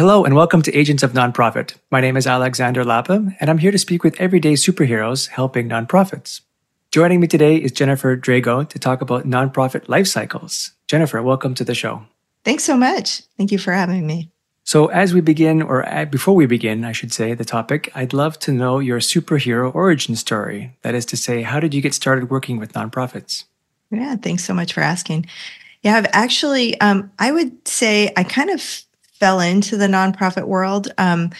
Hello and welcome to Agents of Nonprofit. My name is Alexander Lapham, and I'm here to speak with everyday superheroes helping nonprofits. Joining me today is Jennifer Drago to talk about nonprofit life cycles. Jennifer, welcome to the show. Thanks so much. Thank you for having me. So, as we begin, or before we begin, I should say, the topic, I'd love to know your superhero origin story. That is to say, how did you get started working with nonprofits? Yeah, thanks so much for asking. Yeah, I've actually, um, I would say I kind of fell into the nonprofit world. Um,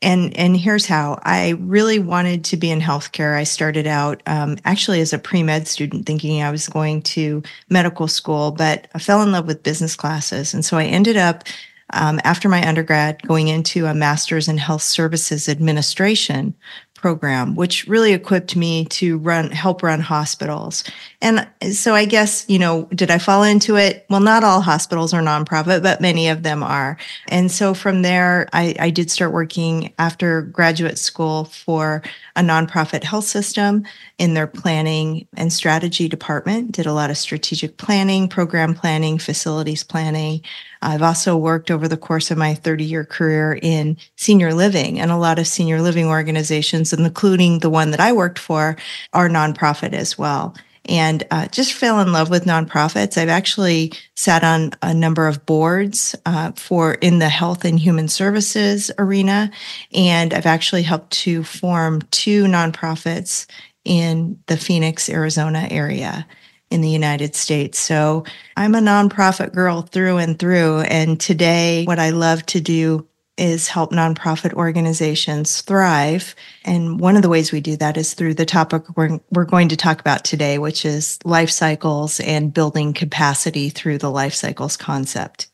and and here's how I really wanted to be in healthcare. I started out um, actually as a pre med student, thinking I was going to medical school, but I fell in love with business classes, and so I ended up um, after my undergrad going into a master's in health services administration program, which really equipped me to run, help run hospitals. And so I guess, you know, did I fall into it? Well, not all hospitals are nonprofit, but many of them are. And so from there, I, I did start working after graduate school for a nonprofit health system in their planning and strategy department, did a lot of strategic planning, program planning, facilities planning. I've also worked over the course of my 30 year career in senior living and a lot of senior living organizations, including the one that I worked for, are nonprofit as well and uh, just fell in love with nonprofits. I've actually sat on a number of boards uh, for in the health and human services arena, and I've actually helped to form two nonprofits in the Phoenix, Arizona area in the United States. So I'm a nonprofit girl through and through. And today, what I love to do is help nonprofit organizations thrive. And one of the ways we do that is through the topic we're, we're going to talk about today, which is life cycles and building capacity through the life cycles concept.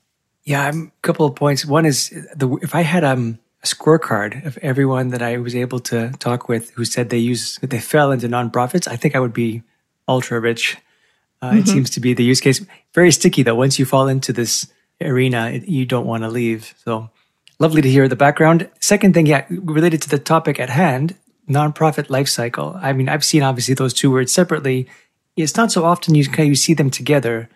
Yeah, a couple of points. One is the if I had um, a scorecard of everyone that I was able to talk with who said they use they fell into nonprofits, I think I would be ultra rich. Uh, mm-hmm. It seems to be the use case. Very sticky though. Once you fall into this arena, it, you don't want to leave. So Lovely to hear the background. Second thing, yeah, related to the topic at hand, nonprofit life cycle. I mean, I've seen obviously those two words separately. It's not so often you you see them together.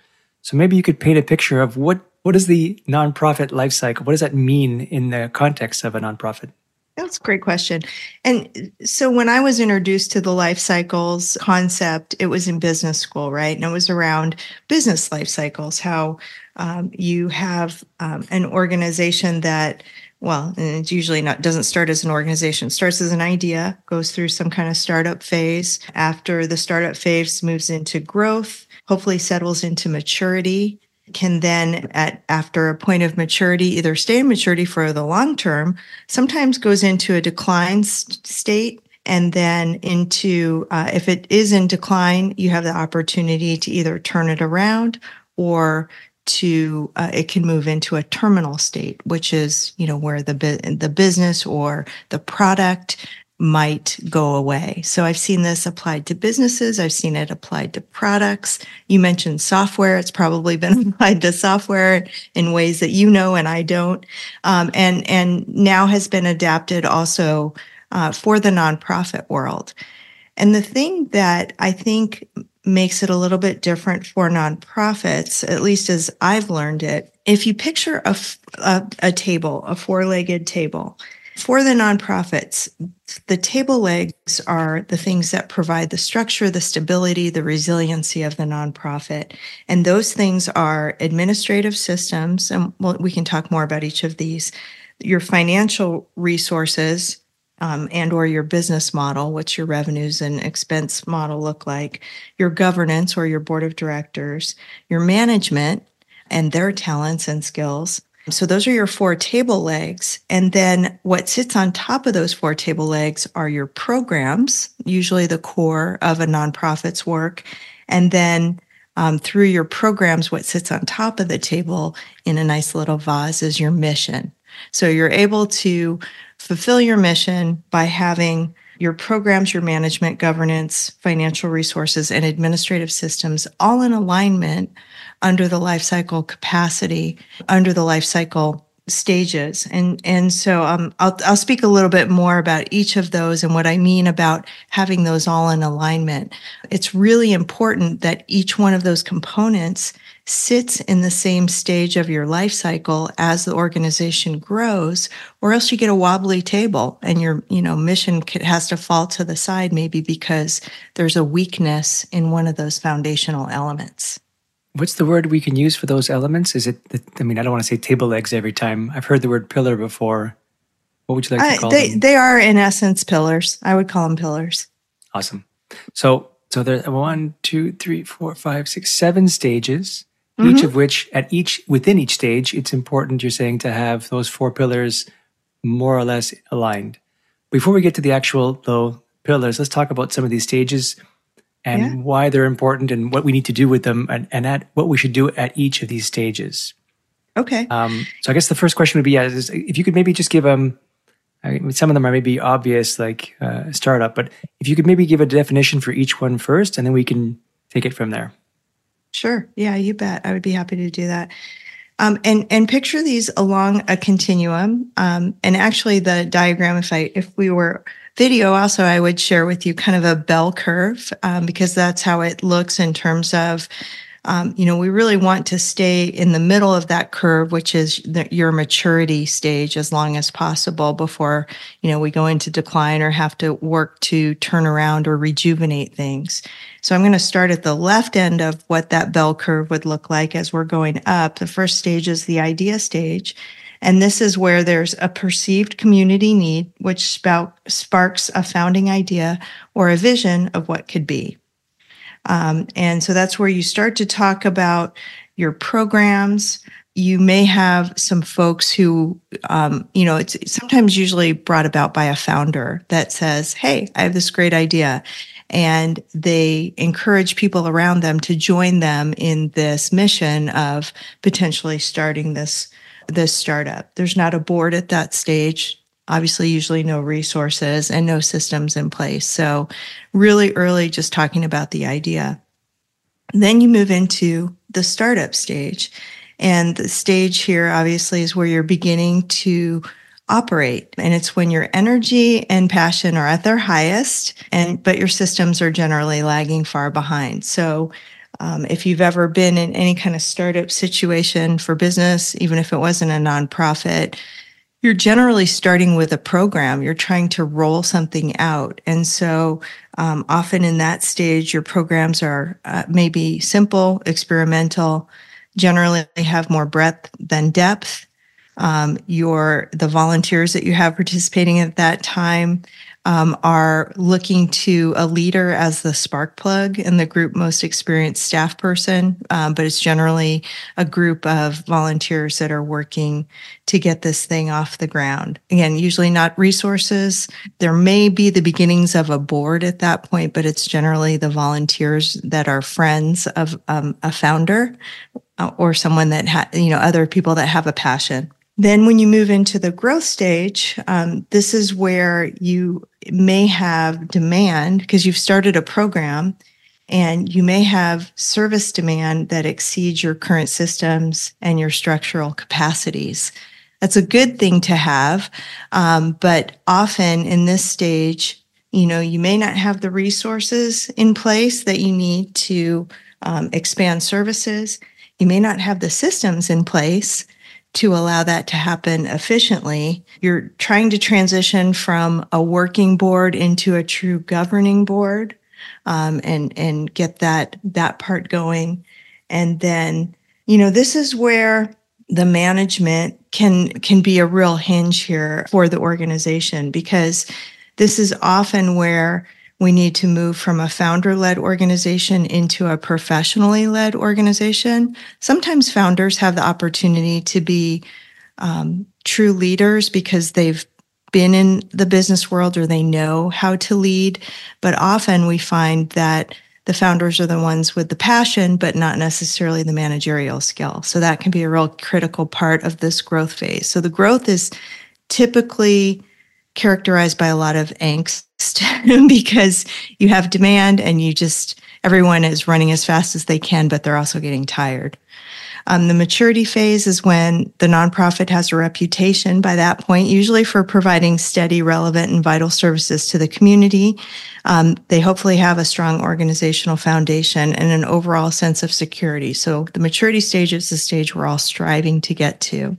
So maybe you could paint a picture of what what is the nonprofit life cycle? What does that mean in the context of a nonprofit? That's a great question. And so when I was introduced to the life cycles concept, it was in business school, right? And it was around business life cycles, how um, you have um, an organization that well and it's usually not doesn't start as an organization starts as an idea goes through some kind of startup phase after the startup phase moves into growth hopefully settles into maturity can then at after a point of maturity either stay in maturity for the long term sometimes goes into a decline state and then into uh, if it is in decline you have the opportunity to either turn it around or to uh, it can move into a terminal state which is you know where the the business or the product might go away. So i've seen this applied to businesses. I've seen it applied to products. You mentioned software. It's probably been applied to software in ways that you know and i don't. Um, and and now has been adapted also uh, for the nonprofit world. And the thing that i think makes it a little bit different for nonprofits, at least as I've learned it. If you picture a, a, a table, a four legged table, for the nonprofits, the table legs are the things that provide the structure, the stability, the resiliency of the nonprofit. And those things are administrative systems. And we can talk more about each of these. Your financial resources, um, and or your business model what's your revenues and expense model look like your governance or your board of directors your management and their talents and skills so those are your four table legs. And then what sits on top of those four table legs are your programs usually the core of a nonprofit's work. And then um, through your programs what sits on top of the table in a nice little vase is your mission. So you're able to fulfill your mission by having your programs, your management, governance, financial resources, and administrative systems all in alignment under the life cycle capacity, under the life cycle stages. And, and so um, I'll, I'll speak a little bit more about each of those and what I mean about having those all in alignment. It's really important that each one of those components sits in the same stage of your life cycle as the organization grows, or else you get a wobbly table and your, you know, mission has to fall to the side maybe because there's a weakness in one of those foundational elements. What's the word we can use for those elements? Is it, I mean, I don't want to say table legs every time. I've heard the word pillar before. What would you like to call they, them? They are, in essence, pillars. I would call them pillars. Awesome. So, so there's one, two, three, four, five, six, seven stages mm-hmm. each of which at each within each stage it's important you're saying to have those four pillars more or less aligned before we get to the actual though pillars let's talk about some of these stages and yeah. why they're important and what we need to do with them and, and at what we should do at each of these stages okay um, so i guess the first question would be is, if you could maybe just give them I mean, some of them are maybe obvious like uh, startup but if you could maybe give a definition for each one first and then we can take it from there Sure. Yeah, you bet. I would be happy to do that. Um, and and picture these along a continuum. Um, and actually, the diagram, if I if we were video, also I would share with you kind of a bell curve um, because that's how it looks in terms of um, you know, we really want to stay in the middle of that curve, which is the, your maturity stage as long as possible before, you know, we go into decline or have to work to turn around or rejuvenate things. So I'm going to start at the left end of what that bell curve would look like as we're going up. The first stage is the idea stage. And this is where there's a perceived community need, which spout, sparks a founding idea or a vision of what could be. Um, and so that's where you start to talk about your programs. You may have some folks who, um, you know, it's sometimes usually brought about by a founder that says, Hey, I have this great idea. And they encourage people around them to join them in this mission of potentially starting this this startup. There's not a board at that stage obviously usually no resources and no systems in place. So really early just talking about the idea. Then you move into the startup stage. And the stage here obviously is where you're beginning to operate and it's when your energy and passion are at their highest and but your systems are generally lagging far behind so um, if you've ever been in any kind of startup situation for business even if it wasn't a nonprofit you're generally starting with a program. You're trying to roll something out. And so um, often in that stage, your programs are uh, maybe simple, experimental, generally have more breadth than depth. Um, your the volunteers that you have participating at that time um, are looking to a leader as the spark plug and the group most experienced staff person, um, but it's generally a group of volunteers that are working to get this thing off the ground. Again, usually not resources. There may be the beginnings of a board at that point, but it's generally the volunteers that are friends of um, a founder uh, or someone that ha- you know other people that have a passion then, when you move into the growth stage, um, this is where you may have demand because you've started a program and you may have service demand that exceeds your current systems and your structural capacities. That's a good thing to have. Um, but often in this stage, you know, you may not have the resources in place that you need to um, expand services. You may not have the systems in place to allow that to happen efficiently. You're trying to transition from a working board into a true governing board um, and and get that that part going. And then, you know, this is where the management can can be a real hinge here for the organization because this is often where we need to move from a founder led organization into a professionally led organization. Sometimes founders have the opportunity to be um, true leaders because they've been in the business world or they know how to lead. But often we find that the founders are the ones with the passion, but not necessarily the managerial skill. So that can be a real critical part of this growth phase. So the growth is typically characterized by a lot of angst because you have demand and you just everyone is running as fast as they can, but they're also getting tired. Um, the maturity phase is when the nonprofit has a reputation by that point, usually for providing steady, relevant, and vital services to the community. Um, they hopefully have a strong organizational foundation and an overall sense of security. So the maturity stage is the stage we're all striving to get to.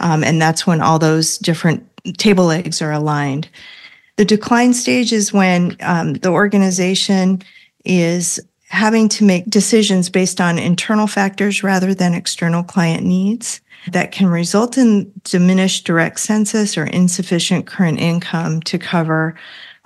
Um, and that's when all those different table legs are aligned. The decline stage is when um, the organization is having to make decisions based on internal factors rather than external client needs that can result in diminished direct census or insufficient current income to cover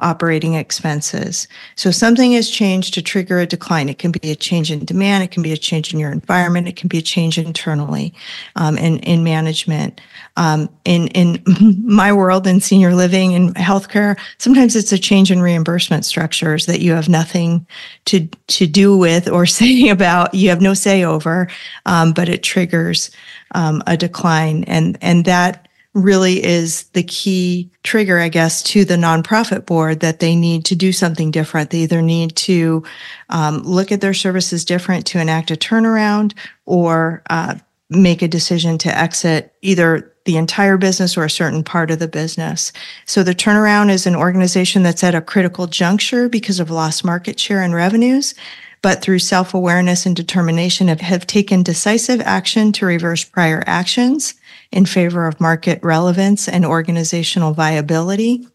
operating expenses. So something has changed to trigger a decline. It can be a change in demand. It can be a change in your environment. It can be a change internally um, in, in management. Um, in, in my world in senior living and healthcare, sometimes it's a change in reimbursement structures that you have nothing to, to do with or say about, you have no say over, um, but it triggers um, a decline. And, and that really is the key trigger, I guess, to the nonprofit board that they need to do something different. They either need to um, look at their services different to enact a turnaround or uh, make a decision to exit either the entire business or a certain part of the business. So the turnaround is an organization that's at a critical juncture because of lost market share and revenues but through self awareness and determination have, have taken decisive action to reverse prior actions in favor of market relevance and organizational viability.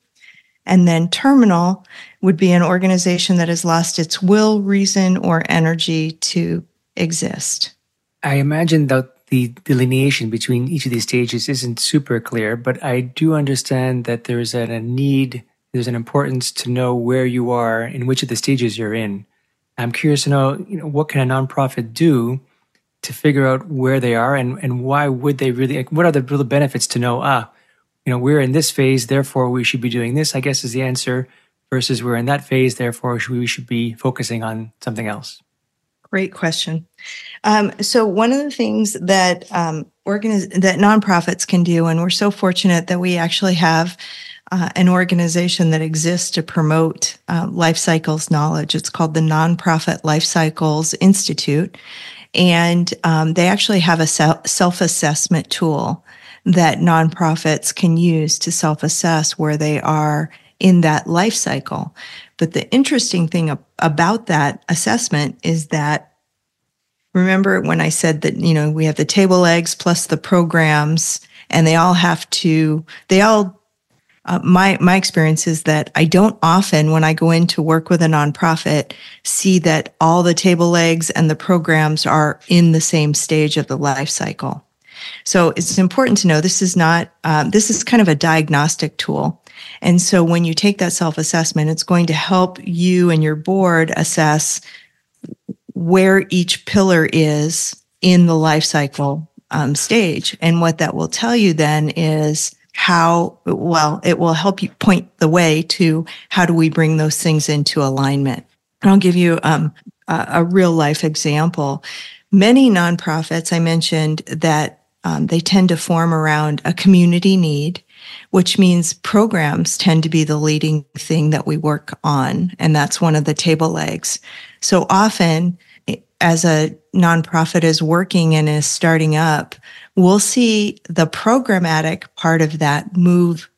And then terminal would be an organization that has lost its will, reason, or energy to exist. I imagine that the delineation between each of these stages isn't super clear, but I do understand that there's a need, there's an importance to know where you are in which of the stages you're in. I'm curious to know, you know, what can a nonprofit do to figure out where they are and, and why would they really, like, what are the real benefits to know, ah, you know, we're in this phase, therefore we should be doing this, I guess is the answer, versus we're in that phase, therefore we should be focusing on something else? Great question. Um, so one of the things that um, organiz- that nonprofits can do, and we're so fortunate that we actually have uh, an organization that exists to promote uh, life cycles knowledge. It's called the Nonprofit Life Cycles Institute, and um, they actually have a self assessment tool that nonprofits can use to self assess where they are in that life cycle. But the interesting thing about that assessment is that remember when I said that, you know, we have the table legs plus the programs and they all have to, they all uh, my my experience is that I don't often, when I go in to work with a nonprofit, see that all the table legs and the programs are in the same stage of the life cycle. So it's important to know this is not um, this is kind of a diagnostic tool. And so when you take that self assessment, it's going to help you and your board assess where each pillar is in the life cycle um, stage. And what that will tell you then is how well it will help you point the way to how do we bring those things into alignment. And i'll give you um, a, a, real life example. Many nonprofits i mentioned that um, they tend to form around a community need which means programs tend to be the leading thing that we work on and that's one of the table legs so often as a nonprofit is working and is starting up, we'll see the programmatic part of that move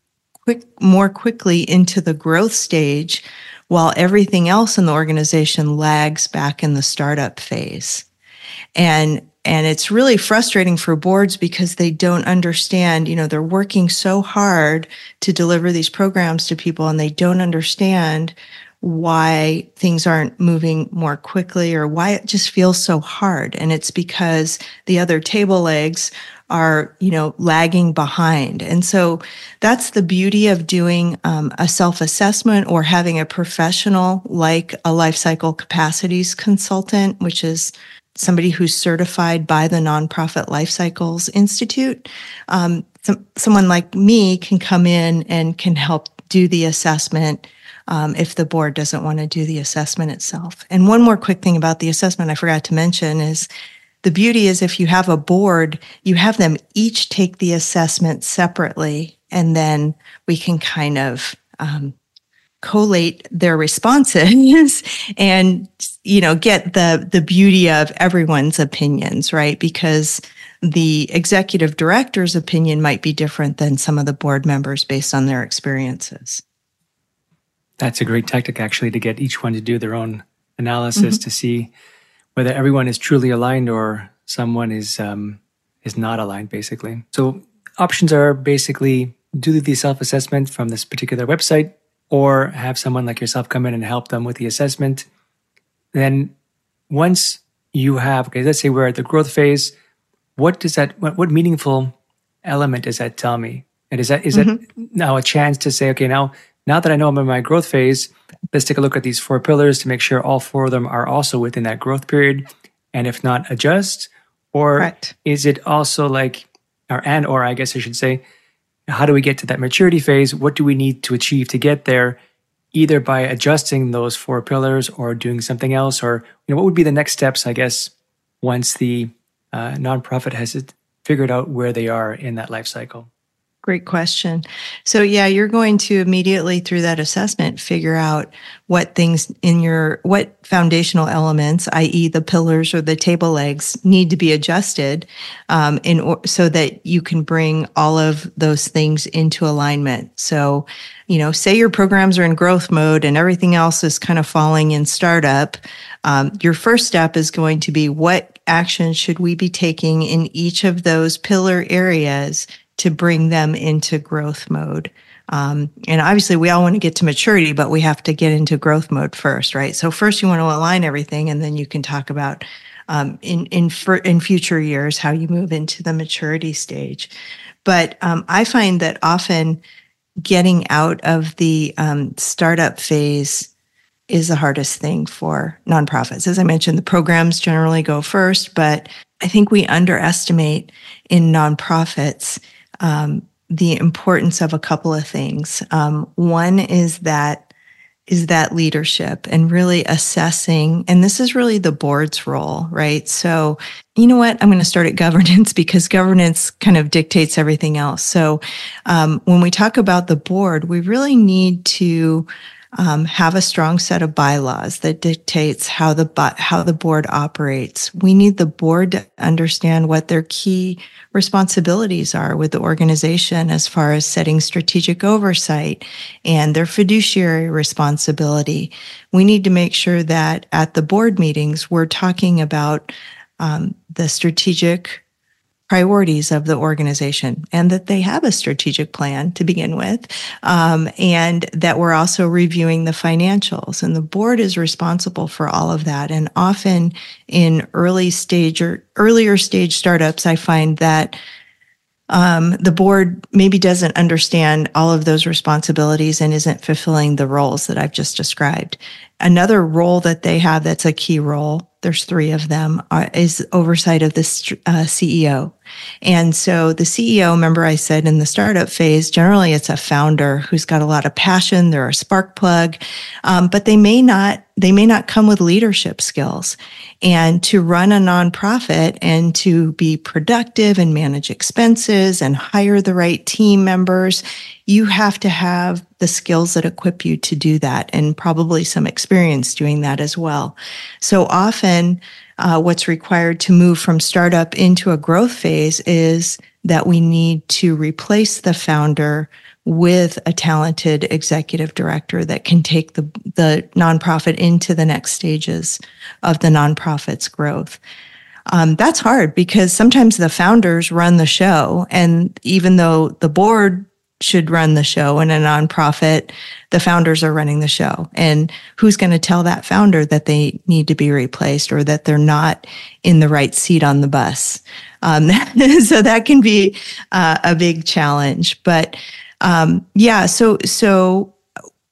quick, more quickly into the growth stage while everything else in the organization lags back in the startup phase. And and it's really frustrating for boards because they don't understand, you know, they're working so hard to deliver these programs to people and they don't understand why things aren't moving more quickly or why it just feels so hard. And it's because the other table legs are, you know, lagging behind. And so that's the beauty of doing um, a self assessment or having a professional like a life cycle capacities consultant, which is somebody who's certified by the Nonprofit Life Cycles Institute. Um, some, someone like me can come in and can help do the assessment um, if the board doesn't want to do the assessment itself. And one more quick thing about the assessment I forgot to mention is the beauty is if you have a board, you have them each take the assessment separately, and then we can kind of um, collate their responses and you know get the the beauty of everyone's opinions right? Because the executive director's opinion might be different than some of the board members based on their experiences. That's a great tactic actually to get each one to do their own analysis mm-hmm. to see whether everyone is truly aligned or someone is um, is not aligned basically. So options are basically do the self-assessment from this particular website or have someone like yourself come in and help them with the assessment. Then once you have, okay, let's say we're at the growth phase, what does that, what, what meaningful element does that tell me? And is that, is mm-hmm. that now a chance to say, okay, now, now that I know I'm in my growth phase, let's take a look at these four pillars to make sure all four of them are also within that growth period. And if not, adjust. Or Correct. is it also like, or and or I guess I should say, how do we get to that maturity phase? What do we need to achieve to get there? Either by adjusting those four pillars or doing something else, or you know, what would be the next steps? I guess once the uh, nonprofit has figured out where they are in that life cycle. Great question. So, yeah, you're going to immediately through that assessment figure out what things in your, what foundational elements, i.e., the pillars or the table legs, need to be adjusted um, in so that you can bring all of those things into alignment. So, you know, say your programs are in growth mode and everything else is kind of falling in startup. Um, your first step is going to be what action should we be taking in each of those pillar areas to bring them into growth mode. Um, and obviously, we all want to get to maturity, but we have to get into growth mode first, right? So first, you want to align everything, and then you can talk about um, in in in future years how you move into the maturity stage. But um, I find that often getting out of the um, startup phase is the hardest thing for nonprofits. As I mentioned, the programs generally go first, but I think we underestimate in nonprofits um, the importance of a couple of things. Um, one is that is that leadership and really assessing and this is really the board's role right? So you know what? I'm going to start at governance because governance kind of dictates everything else. So um, when we talk about the board we really need to um, have a strong set of bylaws that dictates how the how the board operates. We need the board to understand what their key responsibilities are with the organization as far as setting strategic oversight and their fiduciary responsibility. We need to make sure that at the board meetings we're talking about um, the strategic priorities of the organization and that they have a strategic plan to begin with um, and that we're also reviewing the financials and the board is responsible for all of that and often in early stage or earlier stage startups i find that um, the board maybe doesn't understand all of those responsibilities and isn't fulfilling the roles that I've just described. Another role that they have that's a key role there's three of them, uh, is oversight of this uh, CEO. And so the CEO, remember I said in the startup phase, generally it's a founder who's got a lot of passion. They're a spark plug, um, but they may not, they may not come with leadership skills. And to run a nonprofit and to be productive and manage expenses and hire the right team members, you have to have the skills that equip you to do that and probably some experience doing that as well. So often, uh, what's required to move from startup into a growth phase is that we need to replace the founder with a talented executive director that can take the, the nonprofit into the next stages of the nonprofit's growth. Um, that's hard because sometimes the founders run the show. And even though the board should run the show in a nonprofit, the founders are running the show. And who's going to tell that founder that they need to be replaced or that they're not in the right seat on the bus? Um, so that can be uh, a big challenge. But um, yeah, so so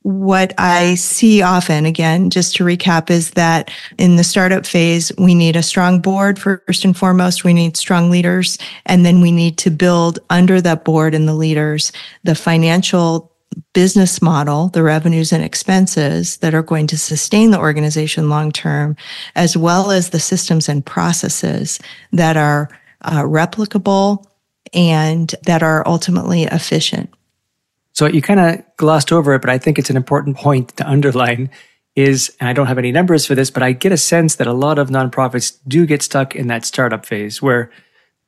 what I see often, again, just to recap, is that in the startup phase, we need a strong board first and foremost. We need strong leaders. And then we need to build under that board and the leaders the financial business model, the revenues and expenses that are going to sustain the organization long term, as well as the systems and processes that are uh, replicable and that are ultimately efficient. So you kind of glossed over it, but I think it's an important point to underline is, and I don't have any numbers for this, but I get a sense that a lot of nonprofits do get stuck in that startup phase where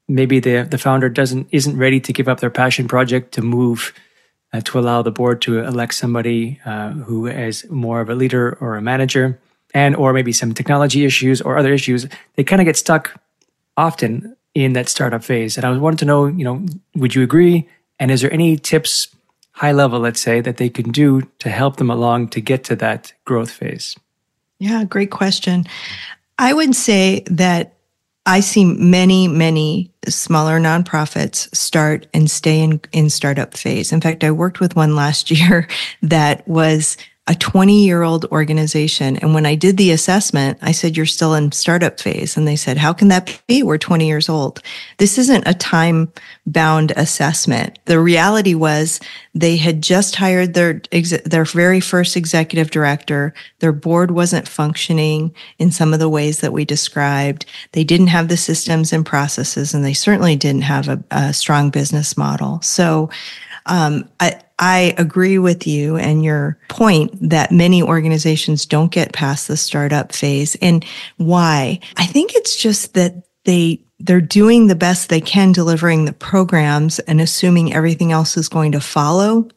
maybe the, the founder doesn't, isn't ready to give up their passion project to move uh, to allow the board to elect somebody uh, who is more of a leader or a manager and or maybe some technology issues or other issues. They kind of get stuck often in that startup phase. And i was wanted to know you know would you agree? And is there any tips high level let's say that they can do to help them along to get to that growth phase yeah great question i would say that I see many, many smaller nonprofits start and stay in, in startup phase. In fact, I worked with one last year that was a 20 year old organization. And when I did the assessment, I said, you're still in startup phase. And they said, how can that be? We're 20 years old. This isn't a time bound assessment. The reality was they had just hired their, their very first executive director. Their board wasn't functioning in some of the ways that we described. They didn't have the systems and processes, and they certainly didn't have a, a strong business model. So, um, I, I agree with you and your point that many organizations don't get past the startup phase. And why? I think it's just that they they're doing the best they can delivering the programs and assuming everything else is going to follow.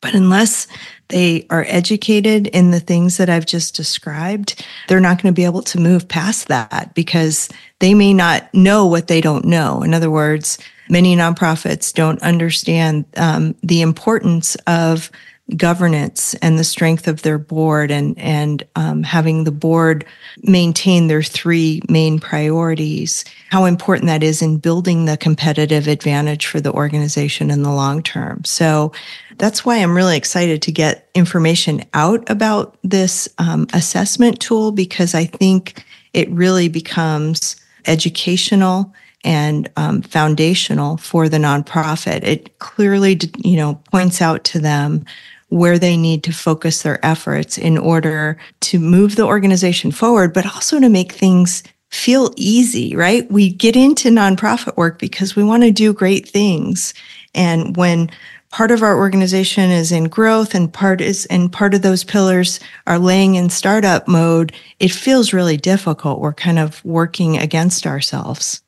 But unless they are educated in the things that I've just described, they're not going to be able to move past that because they may not know what they don't know. In other words, many nonprofits don't understand um, the importance of governance and the strength of their board and and um, having the board maintain their three main priorities how important that is in building the competitive advantage for the organization in the long term. So that's why i'm really excited to get information out about this um, assessment tool because i think it really becomes educational and um, foundational for the nonprofit. It clearly, you know, points out to them where they need to focus their efforts in order to move the organization forward, but also to make things feel easy, right? We get into nonprofit work because we want to do great things. And when part of our organization is in growth and part is and part of those pillars are laying in startup mode, it feels really difficult. We're kind of working against ourselves.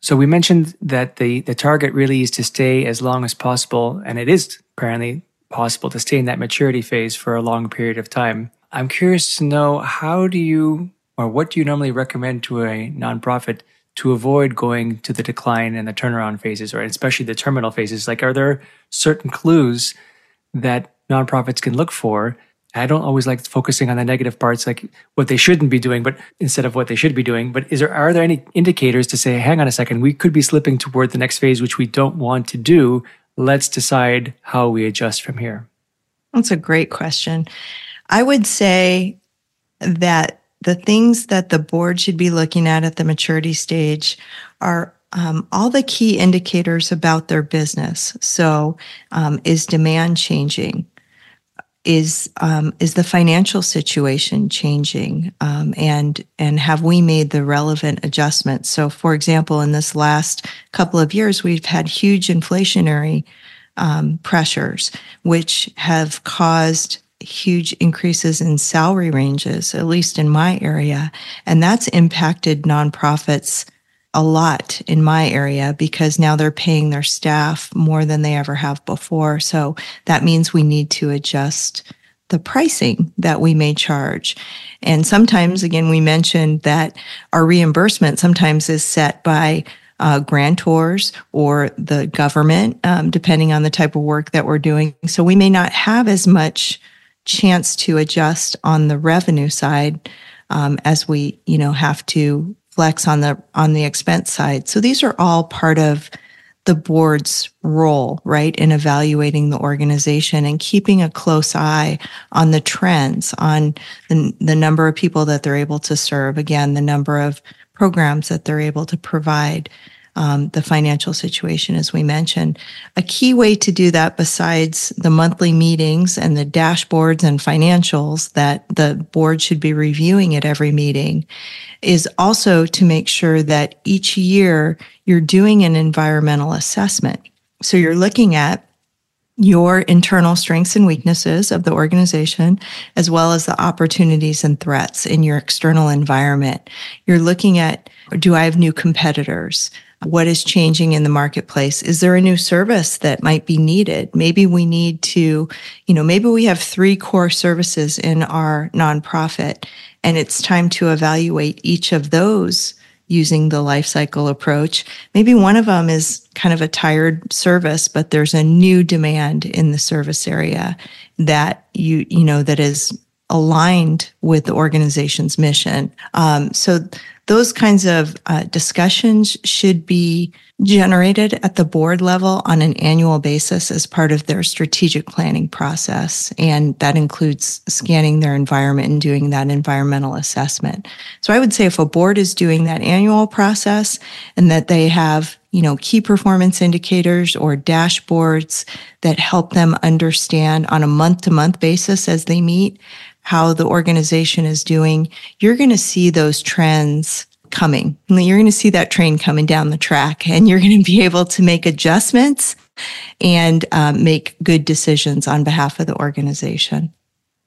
So we mentioned that the, the target really is to stay as long as possible, and it is apparently possible to stay in that maturity phase for a long period of time. I'm curious to know how do you or what do you normally recommend to a nonprofit to avoid going to the decline and the turnaround phases, or especially the terminal phases? Like, are there certain clues that nonprofits can look for I don't always like focusing on the negative parts, like what they shouldn't be doing, but instead of what they should be doing. But is there are there any indicators to say, hang on a second, we could be slipping toward the next phase, which we don't want to do. Let's decide how we adjust from here. That's a great question. I would say that the things that the board should be looking at at the maturity stage are um, all the key indicators about their business. So, um, is demand changing? Is um, is the financial situation changing? Um, and and have we made the relevant adjustments? So for example in this last couple of years we've had huge inflationary um, pressures which have caused huge increases in salary ranges at least in my area. And that's impacted nonprofits a lot in my area because now they're paying their staff more than they ever have before. So that means we need to adjust the pricing that we may charge. And sometimes, again, we mentioned that our reimbursement sometimes is set by uh, grantors or the government, um, depending on the type of work that we're doing. So we may not have as much chance to adjust on the revenue side um, as we, you know, have to flex on the on the expense side. So these are all part of the board's role, right, in evaluating the organization and keeping a close eye on the trends, on the, the number of people that they're able to serve, again, the number of programs that they're able to provide, um, the financial situation, as we mentioned. A key way to do that, besides the monthly meetings and the dashboards and financials that the board should be reviewing at every meeting, is also to make sure that each year you're doing an environmental assessment. So you're looking at your internal strengths and weaknesses of the organization, as well as the opportunities and threats in your external environment. You're looking at, do I have new competitors? What is changing in the marketplace? Is there a new service that might be needed? Maybe we need to, you know, maybe we have three core services in our nonprofit and it's time to evaluate each of those using the life cycle approach. Maybe one of them is kind of a tired service, but there's a new demand in the service area that you, you know, that is aligned with the organization's mission. Um, so those kinds of uh, discussions should be generated at the board level on an annual basis as part of their strategic planning process. And that includes scanning their environment and doing that environmental assessment. So I would say if a board is doing that annual process and that they have you know, key performance indicators or dashboards that help them understand on a month to month basis as they meet how the organization is doing, you're going to see those trends coming. You're going to see that train coming down the track and you're going to be able to make adjustments and um, make good decisions on behalf of the organization.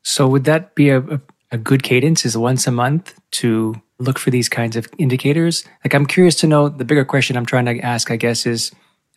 So, would that be a, a, a good cadence? Is once a month to look for these kinds of indicators? Like, I'm curious to know the bigger question I'm trying to ask, I guess, is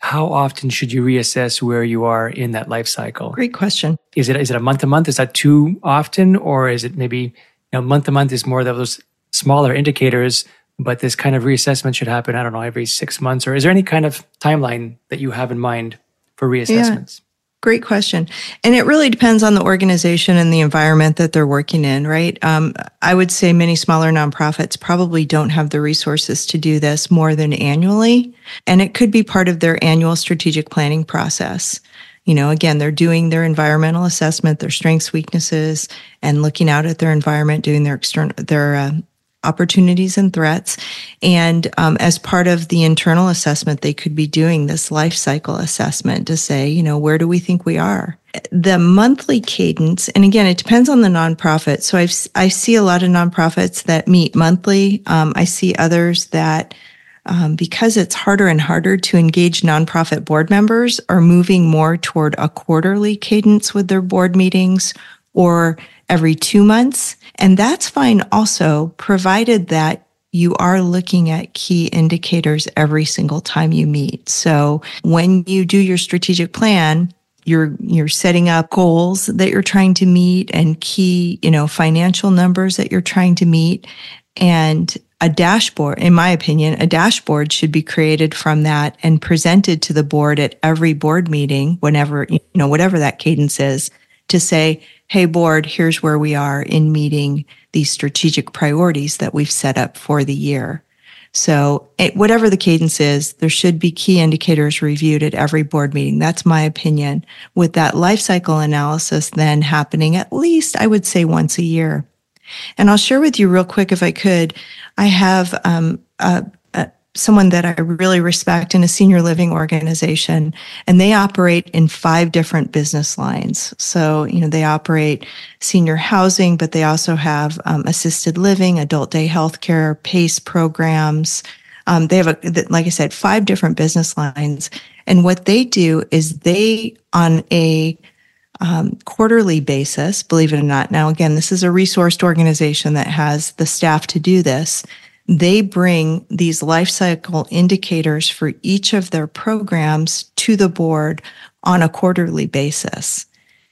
how often should you reassess where you are in that life cycle? Great question. Is it is it a month to month? Is that too often, or is it maybe you know month to month is more of those smaller indicators, but this kind of reassessment should happen? I don't know every six months, or is there any kind of timeline that you have in mind for reassessments? Yeah. Great question. And it really depends on the organization and the environment that they're working in, right? Um, I would say many smaller nonprofits probably don't have the resources to do this more than annually. And it could be part of their annual strategic planning process. You know, again, they're doing their environmental assessment, their strengths, weaknesses, and looking out at their environment, doing their external, their uh, opportunities and threats. And um, as part of the internal assessment, they could be doing this life cycle assessment to say, you know, where do we think we are? The monthly cadence, and again, it depends on the nonprofit. So I've, I see a lot of nonprofits that meet monthly. Um, I see others that um, because it's harder and harder to engage nonprofit board members are moving more toward a quarterly cadence with their board meetings or every two months. And that's fine also, provided that you are looking at key indicators every single time you meet. So when you do your strategic plan, you're you're setting up goals that you're trying to meet and key, you know, financial numbers that you're trying to meet and a dashboard, in my opinion, a dashboard should be created from that and presented to the board at every board meeting, whenever, you know, whatever that cadence is, to say, hey, board, here's where we are in meeting these strategic priorities that we've set up for the year. So, whatever the cadence is, there should be key indicators reviewed at every board meeting. That's my opinion. With that life cycle analysis then happening at least, I would say, once a year. And I'll share with you real quick, if I could. I have um, a, someone that I really respect in a senior living organization, and they operate in five different business lines. So, you know, they operate senior housing, but they also have um, assisted living, adult day healthcare, PACE programs. Um, they have, a, like I said, five different business lines. And what they do is they, on a um, quarterly basis, believe it or not. Now, again, this is a resourced organization that has the staff to do this they bring these life cycle indicators for each of their programs to the board on a quarterly basis.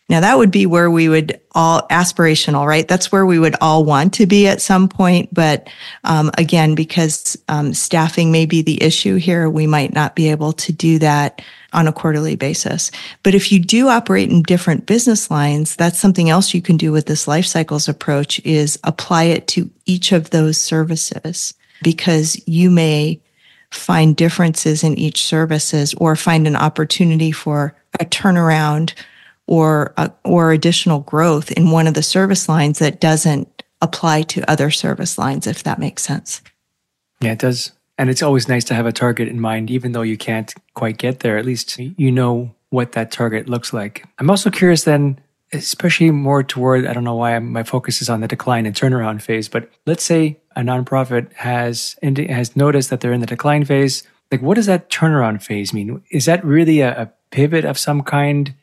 Now that would be where we would all aspirational, right? That's where we would all want to be at some point. But um, again, because um, staffing may be the issue here, we might not be able to do that on a quarterly basis. But if you do operate in different business lines, that's something else you can do with this life cycles approach is apply it to each of those services because you may find differences in each services or find an opportunity for a turnaround or uh, or additional growth in one of the service lines that doesn't apply to other service lines if that makes sense. Yeah it does. And it's always nice to have a target in mind even though you can't quite get there. At least you know what that target looks like. I'm also curious then especially more toward i don't know why my focus is on the decline and turnaround phase but let's say a nonprofit has has noticed that they're in the decline phase. Like what does that turnaround phase mean? Is that really a, a pivot of some kind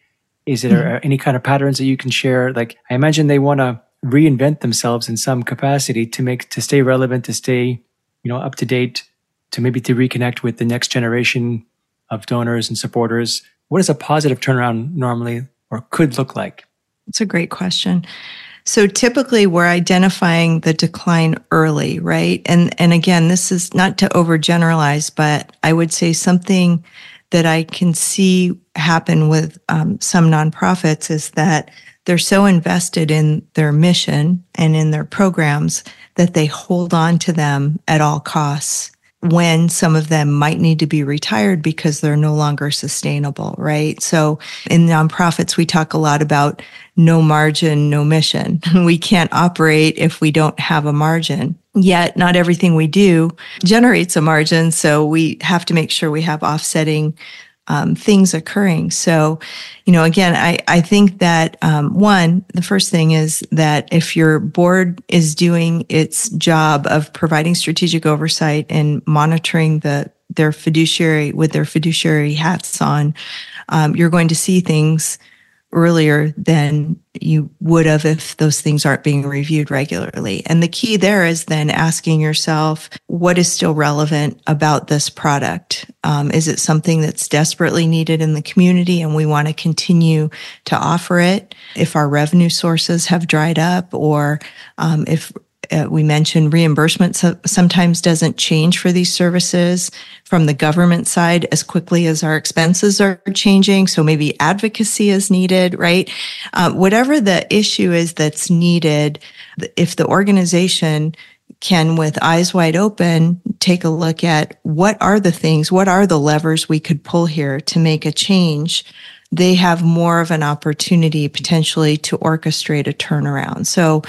Is there mm-hmm. any kind of patterns that you can share? Like, I imagine they want to reinvent themselves in some capacity to make to stay relevant, to stay, you know, up to date, to maybe to reconnect with the next generation of donors and supporters. What does a positive turnaround normally or could look like? It's a great question. So typically we're identifying the decline early, right? And and again, this is not to overgeneralize, but I would say something that I can see happen with um, some nonprofits is that they're so invested in their mission and in their programs that they hold on to them at all costs when some of them might need to be retired because they're no longer sustainable, right? So in nonprofits, we talk a lot about no margin, no mission. We can't operate if we don't have a margin. Yet not everything we do generates a margin. So we have to make sure we have offsetting um, things occurring. So, you know, again, I, I think that um, one, the first thing is that if your board is doing its job of providing strategic oversight and monitoring the their fiduciary with their fiduciary hats on, um, you're going to see things earlier than you would have if those things aren't being reviewed regularly. And the key there is then asking yourself, what is still relevant about this product? Um, is it something that's desperately needed in the community and we want to continue to offer it? If our revenue sources have dried up or um, if uh, we mentioned reimbursement so sometimes doesn't change for these services from the government side as quickly as our expenses are changing. So maybe advocacy is needed, right? Uh, whatever the issue is that's needed, if the organization can, with eyes wide open, take a look at what are the things, what are the levers we could pull here to make a change they have more of an opportunity potentially to orchestrate a turnaround. So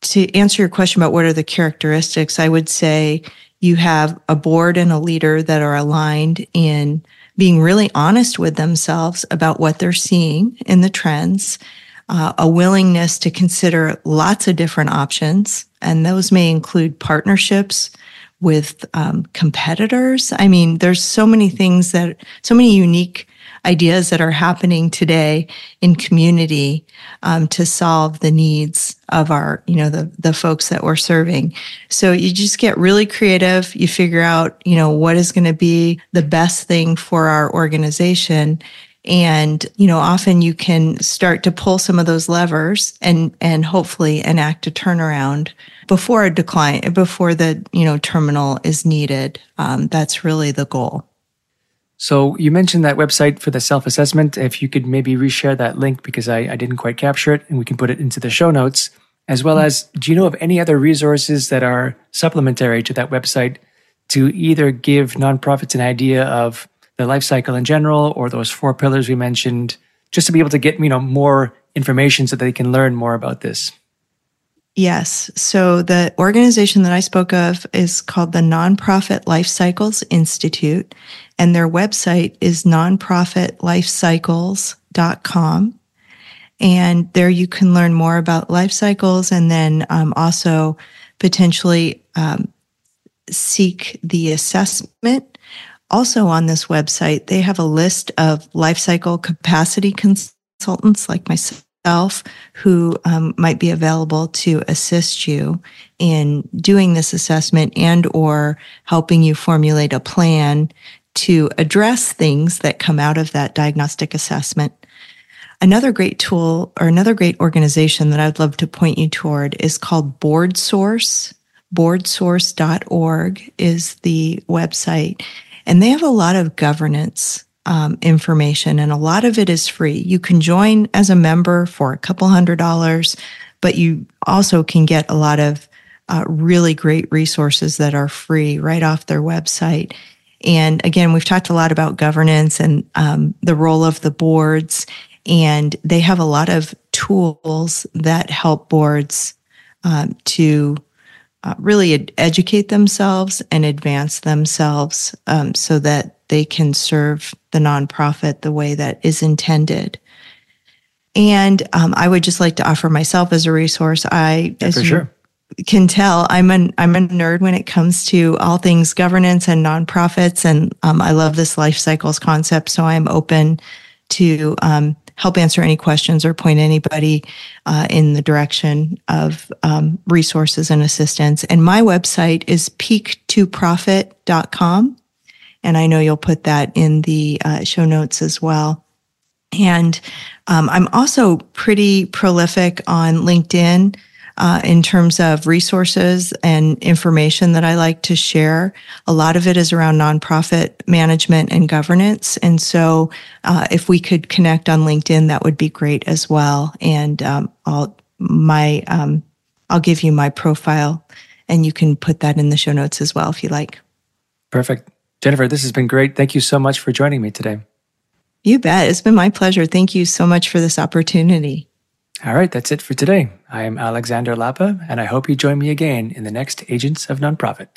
to answer your question about what are the characteristics, I would say you have a board and a leader that are aligned in being really honest with themselves about what they're seeing in the trends, uh, a willingness to consider lots of different options. And those may include partnerships with um, competitors. I mean, there's so many things that, so many unique ideas that are happening today in community um, to solve the needs of our, you know, the the folks that we're serving. So you just get really creative. You figure out, you know, what is going to be the best thing for our organization. And, you know, often you can start to pull some of those levers and, and hopefully enact a turnaround before a decline, before the, you know, terminal is needed. Um, that's really the goal. So you mentioned that website for the self-assessment. If you could maybe reshare that link because I, I didn't quite capture it and we can put it into the show notes. As well as, do you know of any other resources that are supplementary to that website to either give nonprofits an idea of the life cycle in general or those four pillars we mentioned, just to be able to get, you know, more information so they can learn more about this? Yes. So the organization that I spoke of is called the Nonprofit Life Cycles Institute, and their website is nonprofitlifecycles.com. And there you can learn more about life cycles and then um, also potentially um, seek the assessment. Also on this website, they have a list of life cycle capacity consultants like myself who um, might be available to assist you in doing this assessment and or helping you formulate a plan to address things that come out of that diagnostic assessment. Another great tool or another great organization that I'd love to point you toward is called BoardSource. BoardSource.org is the website, and they have a lot of governance um, information, and a lot of it is free. You can join as a member for a couple hundred dollars, but you also can get a lot of uh, really great resources that are free right off their website. And again, we've talked a lot about governance and um, the role of the boards, and they have a lot of tools that help boards um, to uh, really ed- educate themselves and advance themselves um, so that they can serve the nonprofit the way that is intended. And um, I would just like to offer myself as a resource. I, yeah, as sure. can tell, I'm a I'm a nerd when it comes to all things governance and nonprofits, and um, I love this life cycles concept. So I'm open to um, help answer any questions or point anybody uh, in the direction of um, resources and assistance. And my website is peak2profit.com. And I know you'll put that in the uh, show notes as well. And um, I'm also pretty prolific on LinkedIn uh, in terms of resources and information that I like to share. A lot of it is around nonprofit management and governance. And so uh, if we could connect on LinkedIn, that would be great as well. And um, I'll, my, um, I'll give you my profile and you can put that in the show notes as well if you like. Perfect. Jennifer, this has been great. Thank you so much for joining me today. You bet. It's been my pleasure. Thank you so much for this opportunity. All right, that's it for today. I am Alexander Lapa, and I hope you join me again in the next Agents of Nonprofit.